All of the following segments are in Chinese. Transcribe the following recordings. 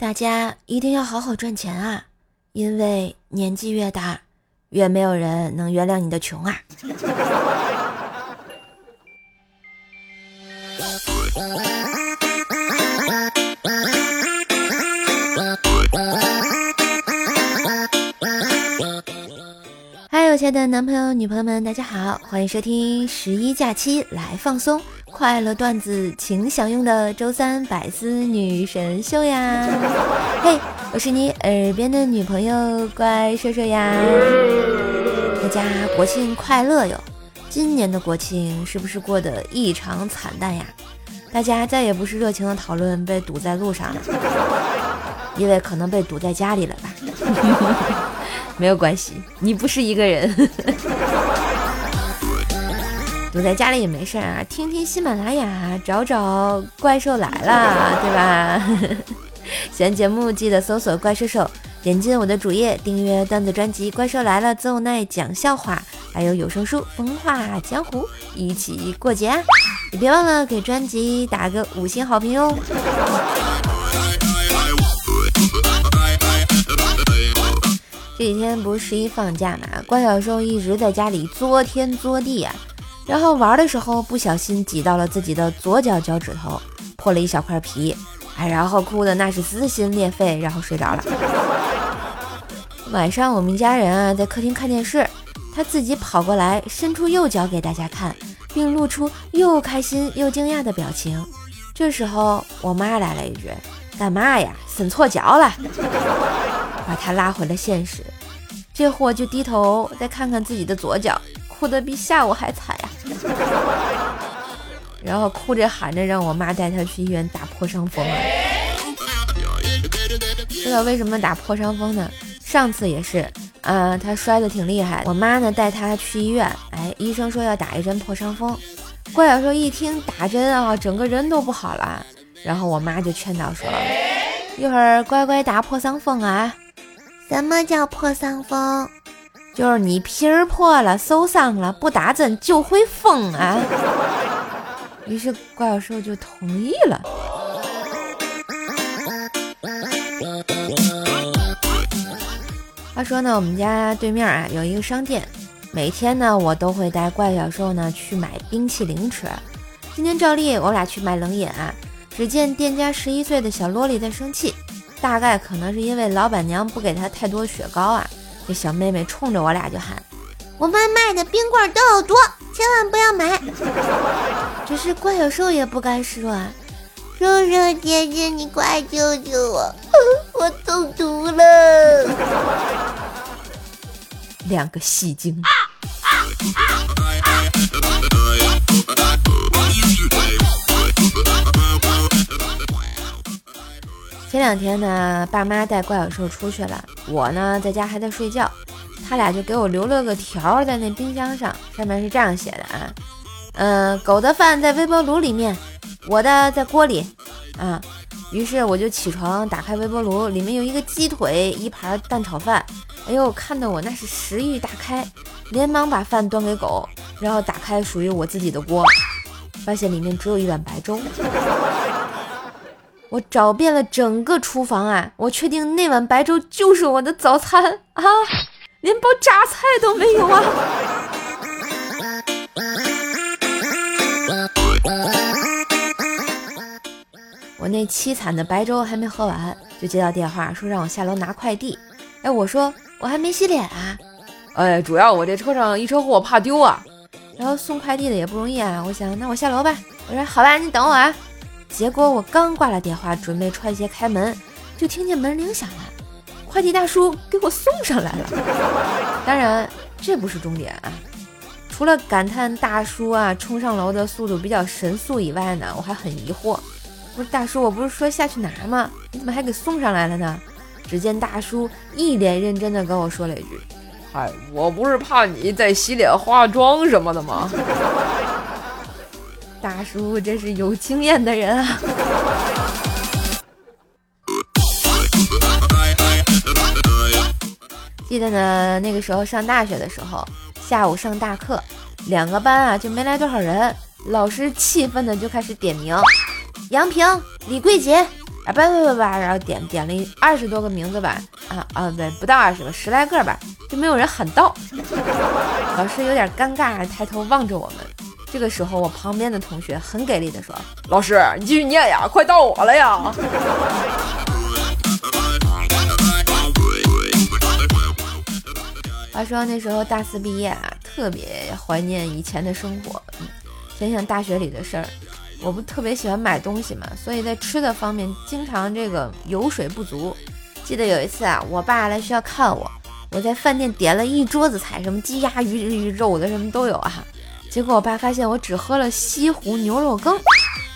大家一定要好好赚钱啊，因为年纪越大，越没有人能原谅你的穷啊。嗨，我亲爱的男朋友、女朋友们，大家好，欢迎收听十一假期来放松，快乐段子请享用的周三百思女神秀呀！嘿，我是你耳边的女朋友，乖说说呀！大家国庆快乐哟！今年的国庆是不是过得异常惨淡呀？大家再也不是热情的讨论被堵在路上了，因为可能被堵在家里了吧？没有关系，你不是一个人。堵在家里也没事啊，听听喜马拉雅，找找怪兽来了，对吧？喜欢节目记得搜索“怪兽兽”，点进我的主页订阅段子专辑《怪兽来了》，奏奈讲笑话，还有有声书《风化江湖》，一起过节啊！也别忘了给专辑打个五星好评哦。这几天不是十一放假嘛，怪小兽一直在家里作天作地啊，然后玩的时候不小心挤到了自己的左脚脚趾头，破了一小块皮，哎，然后哭的那是撕心裂肺，然后睡着了。晚上我们家人啊在客厅看电视，他自己跑过来伸出右脚给大家看，并露出又开心又惊讶的表情。这时候我妈来了一句：“干嘛呀，伸错脚了。”把他拉回了现实，这货就低头再看看自己的左脚，哭得比下午还惨呀。然后哭着喊着让我妈带他去医院打破伤风。知道为什么打破伤风呢？上次也是，啊，他摔得挺厉害，我妈呢带他去医院，哎，医生说要打一针破伤风。怪小兽一听打针啊，整个人都不好了。然后我妈就劝导说，一会儿乖乖打破伤风啊。什么叫破伤风？就是你皮儿破了，受伤了，不打针就会疯啊！于是怪小兽就同意了。话说呢，我们家对面啊有一个商店，每天呢我都会带怪小兽呢去买冰淇淋吃。今天照例我俩去买冷饮啊，只见店家十一岁的小萝莉在生气。大概可能是因为老板娘不给她太多雪糕啊，这小妹妹冲着我俩就喊：“我们卖的冰棍都有毒，千万不要买。”只是怪小兽也不甘示弱，叔叔姐姐，你快救救我，我中毒了！两个戏精。前两天呢，爸妈带怪小兽出去了，我呢在家还在睡觉，他俩就给我留了个条在那冰箱上，上面是这样写的啊，嗯，狗的饭在微波炉里面，我的在锅里啊。于是我就起床，打开微波炉，里面有一个鸡腿，一盘蛋炒饭，哎呦，看得我那是食欲大开，连忙把饭端给狗，然后打开属于我自己的锅，发现里面只有一碗白粥。我找遍了整个厨房啊，我确定那碗白粥就是我的早餐啊，连包榨菜都没有啊！我那凄惨的白粥还没喝完，就接到电话说让我下楼拿快递。哎，我说我还没洗脸啊！哎，主要我这车上一车货，怕丢啊。然后送快递的也不容易啊，我想那我下楼吧。我说好吧，你等我啊。结果我刚挂了电话，准备穿鞋开门，就听见门铃响了，快递大叔给我送上来了。当然，这不是重点啊！除了感叹大叔啊冲上楼的速度比较神速以外呢，我还很疑惑。不是大叔，我不是说下去拿吗？你怎么还给送上来了呢？只见大叔一脸认真的跟我说了一句：“嗨，我不是怕你在洗脸化妆什么的吗？”大叔真是有经验的人啊！记得呢，那个时候上大学的时候，下午上大课，两个班啊就没来多少人，老师气愤的就开始点名：杨平、李桂杰，啊，叭叭叭叭，然后点点了二十多个名字吧，啊啊，对，不到二十个，十来个吧，就没有人喊到。老师有点尴尬，抬头望着我们。这个时候，我旁边的同学很给力的说：“老师，你继续念呀，快到我了呀。”话说那时候大四毕业啊，特别怀念以前的生活。想想大学里的事儿，我不特别喜欢买东西嘛，所以在吃的方面经常这个油水不足。记得有一次啊，我爸来学校看我，我在饭店点了一桌子菜，什么鸡鸭鱼鱼肉的什么都有啊。结果我爸发现我只喝了西湖牛肉羹，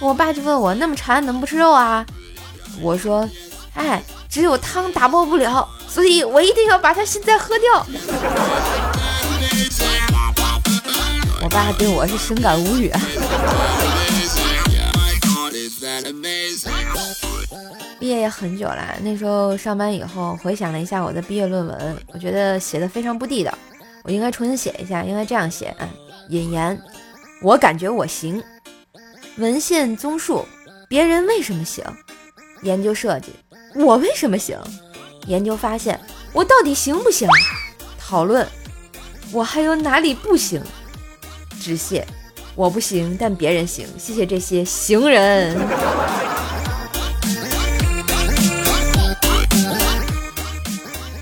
我爸就问我那么馋怎么不吃肉啊？我说，哎，只有汤打包不了，所以我一定要把它现在喝掉。我爸对我是深感无语啊。毕业也很久了，那时候上班以后回想了一下我的毕业论文，我觉得写的非常不地道，我应该重新写一下，应该这样写啊。引言，我感觉我行。文献综述，别人为什么行？研究设计，我为什么行？研究发现，我到底行不行？讨论，我还有哪里不行？致谢，我不行，但别人行。谢谢这些行人。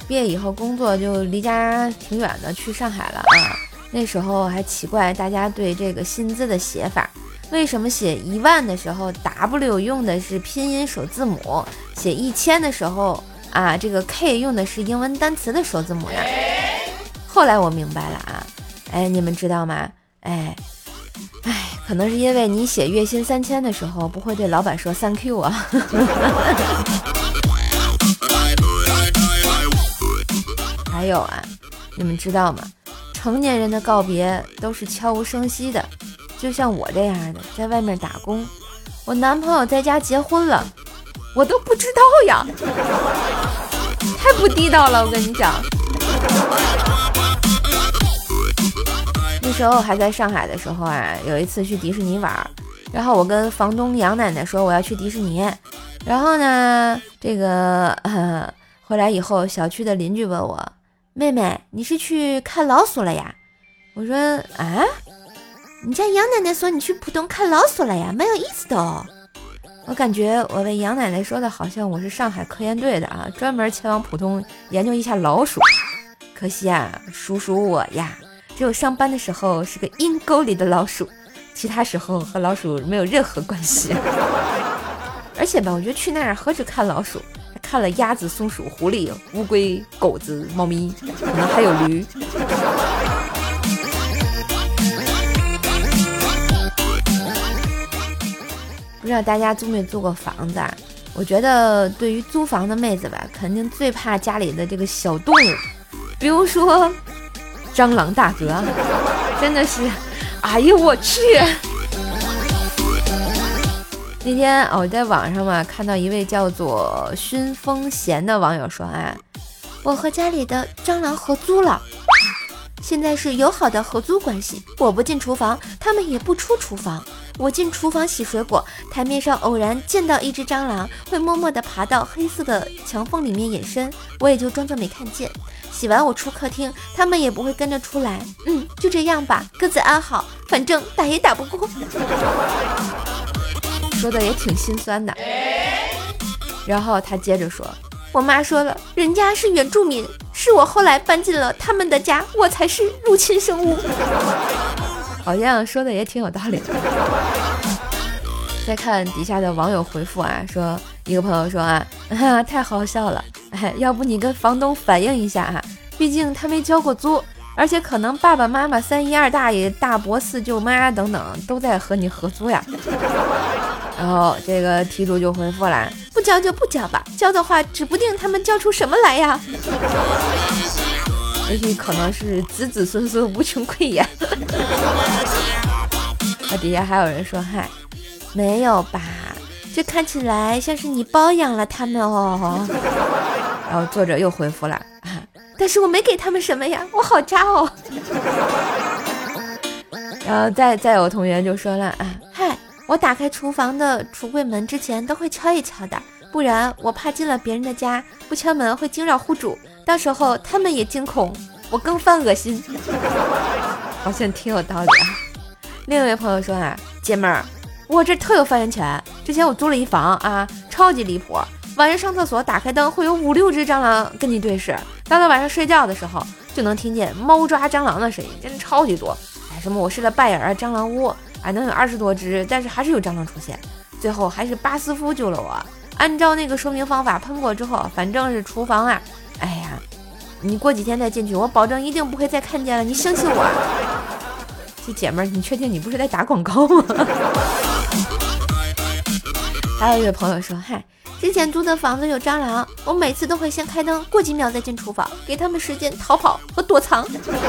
毕业以后工作就离家挺远的，去上海了啊。那时候还奇怪大家对这个薪资的写法，为什么写一万的时候 W 用的是拼音首字母，写一千的时候啊这个 K 用的是英文单词的首字母呀？后来我明白了啊，哎，你们知道吗？哎，哎，可能是因为你写月薪三千的时候不会对老板说 Thank you 啊。还有啊，你们知道吗？成年人的告别都是悄无声息的，就像我这样的，在外面打工，我男朋友在家结婚了，我都不知道呀，太不地道了，我跟你讲。那时候还在上海的时候啊，有一次去迪士尼玩，然后我跟房东杨奶奶说我要去迪士尼，然后呢，这个回来以后，小区的邻居问我。妹妹，你是去看老鼠了呀？我说啊，你家杨奶奶说你去浦东看老鼠了呀，蛮有意思的哦。我感觉我被杨奶奶说的好像我是上海科研队的啊，专门前往浦东研究一下老鼠。可惜啊，叔叔我呀，只有上班的时候是个阴沟里的老鼠，其他时候和老鼠没有任何关系。而且吧，我觉得去那儿何止看老鼠。看了鸭子、松鼠、狐狸、乌龟、狗子、猫咪，可能还有驴。不知道大家租没租过房子？啊？我觉得对于租房的妹子吧，肯定最怕家里的这个小动物，比如说蟑螂大哥，真的是，哎呦我去！那天我在网上嘛看到一位叫做熏风贤的网友说啊，我和家里的蟑螂合租了，现在是友好的合租关系。我不进厨房，他们也不出厨房。我进厨房洗水果，台面上偶然见到一只蟑螂，会默默地爬到黑色的墙缝里面隐身，我。也就装作没看见。洗完我。出客厅，他们也不会跟着出来。嗯，就这样吧，各自安好，反正打也打不过。说的也挺心酸的，然后他接着说：“我妈说了，人家是原住民，是我后来搬进了他们的家，我才是入侵生物。”好像说的也挺有道理的。再看底下的网友回复啊，说一个朋友说啊，太好笑了，哎，要不你跟房东反映一下啊，毕竟他没交过租，而且可能爸爸妈妈、三姨二大爷、大伯四舅妈等等都在和你合租呀。然后这个题主就回复了：“不交就不交吧，交的话指不定他们交出什么来呀。也许可能是子子孙孙无穷匮也。那底下还有人说：“嗨，没有吧？这看起来像是你包养了他们哦。”然后作者又回复了：“但是我没给他们什么呀，我好渣哦。”然后再再有同学就说了：“啊，”我打开厨房的橱柜门之前都会敲一敲的，不然我怕进了别人的家，不敲门会惊扰户主，到时候他们也惊恐，我更犯恶心。好像挺有道理啊。另一位朋友说啊，姐妹儿，我这特有发言权。之前我租了一房啊，超级离谱，晚上上厕所打开灯，会有五六只蟑螂跟你对视，到了晚上睡觉的时候，就能听见猫抓蟑螂的声音，真的超级多。哎，什么我试了拜耳蟑螂屋，哎，能有二十多只，但是还是有蟑螂出现。最后还是巴斯夫救了我。按照那个说明方法喷过之后，反正是厨房啊。哎呀，你过几天再进去，我保证一定不会再看见了。你相信我。这姐们儿，你确定你不是在打广告吗？还有一位朋友说，嗨，之前租的房子有蟑螂，我每次都会先开灯，过几秒再进厨房，给他们时间逃跑和躲藏，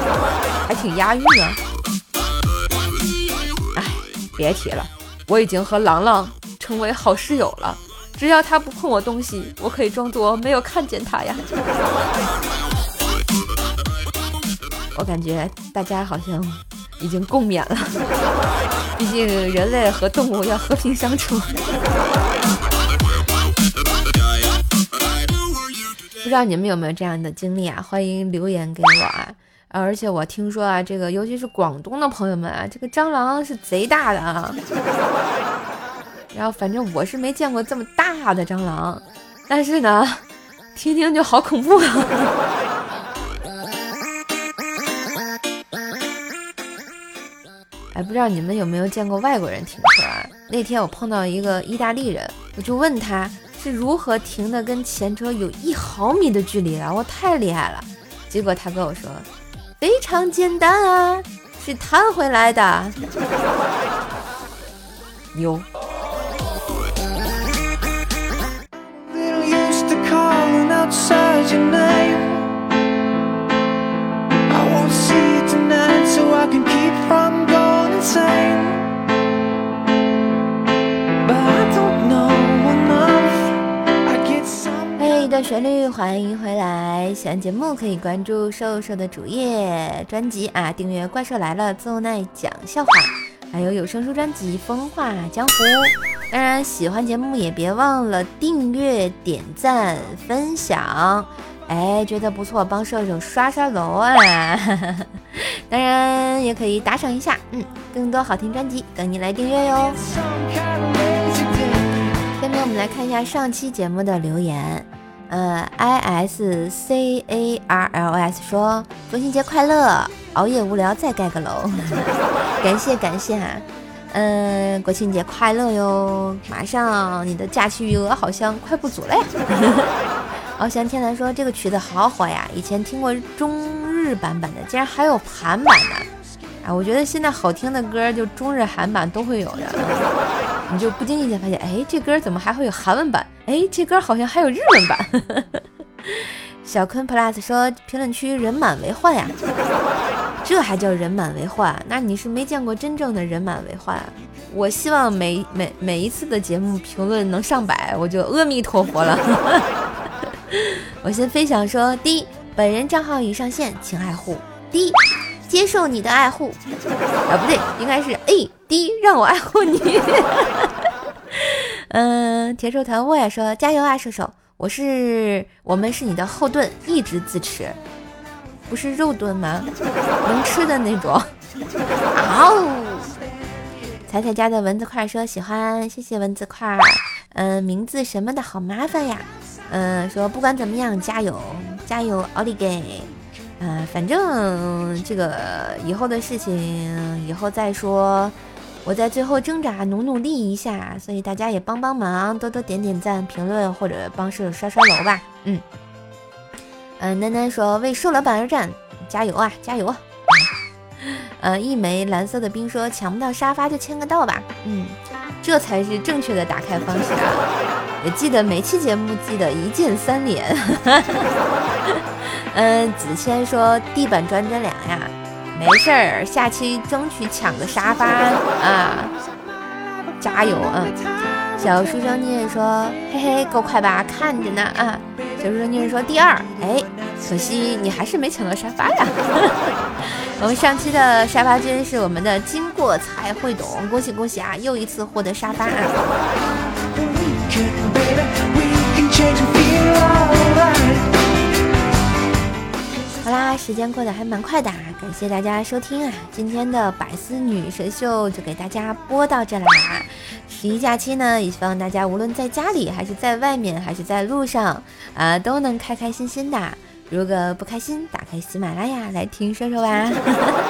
还挺押韵啊。别提了，我已经和郎朗。成为好室友了，只要他不碰我东西，我可以装作没有看见他呀。我感觉大家好像已经共勉了，毕竟人类和动物要和平相处。不知道你们有没有这样的经历啊？欢迎留言给我啊！而且我听说啊，这个尤其是广东的朋友们啊，这个蟑螂是贼大的啊。然后反正我是没见过这么大的蟑螂，但是呢，听听就好恐怖啊！哎，不知道你们有没有见过外国人停车啊？那天我碰到一个意大利人，我就问他是如何停的跟前车有一毫米的距离啊？我太厉害了！结果他跟我说，非常简单啊，是弹回来的，牛。段旋律，欢迎回来！喜欢节目可以关注瘦瘦的主页专辑啊，订阅《怪兽来了》奏奈讲笑话，还有有声书专辑《风化江湖》。当然，喜欢节目也别忘了订阅、点赞、分享。哎，觉得不错，帮瘦瘦刷刷楼啊！当然也可以打赏一下。嗯，更多好听专辑等你来订阅哟。下面我们来看一下上期节目的留言。呃，i s c a r l s 说：国庆节快乐，熬夜无聊再盖个楼。感谢感谢哈。嗯，国庆节快乐哟！马上你的假期余额好像快不足了呀。翱翔天蓝说这个曲子好火呀，以前听过中日版本的，竟然还有韩版的。啊，我觉得现在好听的歌就中日韩版都会有的。你就不经意间发现，哎，这歌怎么还会有韩文版？哎，这歌好像还有日文版。小坤 plus 说评论区人满为患呀。这还叫人满为患？那你是没见过真正的人满为患。啊我希望每每每一次的节目评论能上百，我就阿弥陀佛了。我先分享说：第一，本人账号已上线，请爱护。第一，接受你的爱护。啊，不对，应该是 A。第一，让我爱护你。嗯，铁手团我也说加油啊，射手！我是我们是你的后盾，一直支持。不是肉盾吗？能吃的那种。嗷！彩彩家的蚊子块说喜欢，谢谢蚊子块。嗯，名字什么的好麻烦呀。嗯，说不管怎么样，加油，加油，奥利给。嗯，反正这个以后的事情以后再说。我在最后挣扎，努努力一下，所以大家也帮帮忙，多多点点赞、评论或者帮手刷刷楼吧。嗯。嗯，楠楠说为瘦老板而战，加油啊，加油！呃，一枚蓝色的冰说抢不到沙发就签个到吧。嗯，这才是正确的打开方式啊！也记得每期节目记得一键三连。嗯，子谦说地板砖真凉呀，没事儿，下期争取抢个沙发啊！加油啊！小书生你也说嘿嘿够快吧？看着呢啊！小书生你也说第二，哎。可惜你还是没抢到沙发呀！我们上期的沙发君是我们的经过才会懂，恭喜恭喜啊！又一次获得沙发啊！好啦，时间过得还蛮快的啊！感谢大家收听啊，今天的百思女神秀就给大家播到这啦。十一假期呢，也希望大家无论在家里还是在外面还是在路上啊，都能开开心心的。如果不开心，打开喜马拉雅来听说说吧。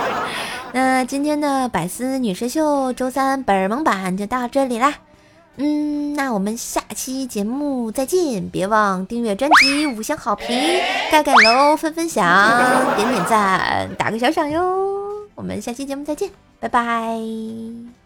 那今天的百思女神秀周三本萌版就到这里啦。嗯，那我们下期节目再见！别忘订阅专辑，五星好评，盖盖楼，分分享，点点赞，打个小赏哟！我们下期节目再见，拜拜。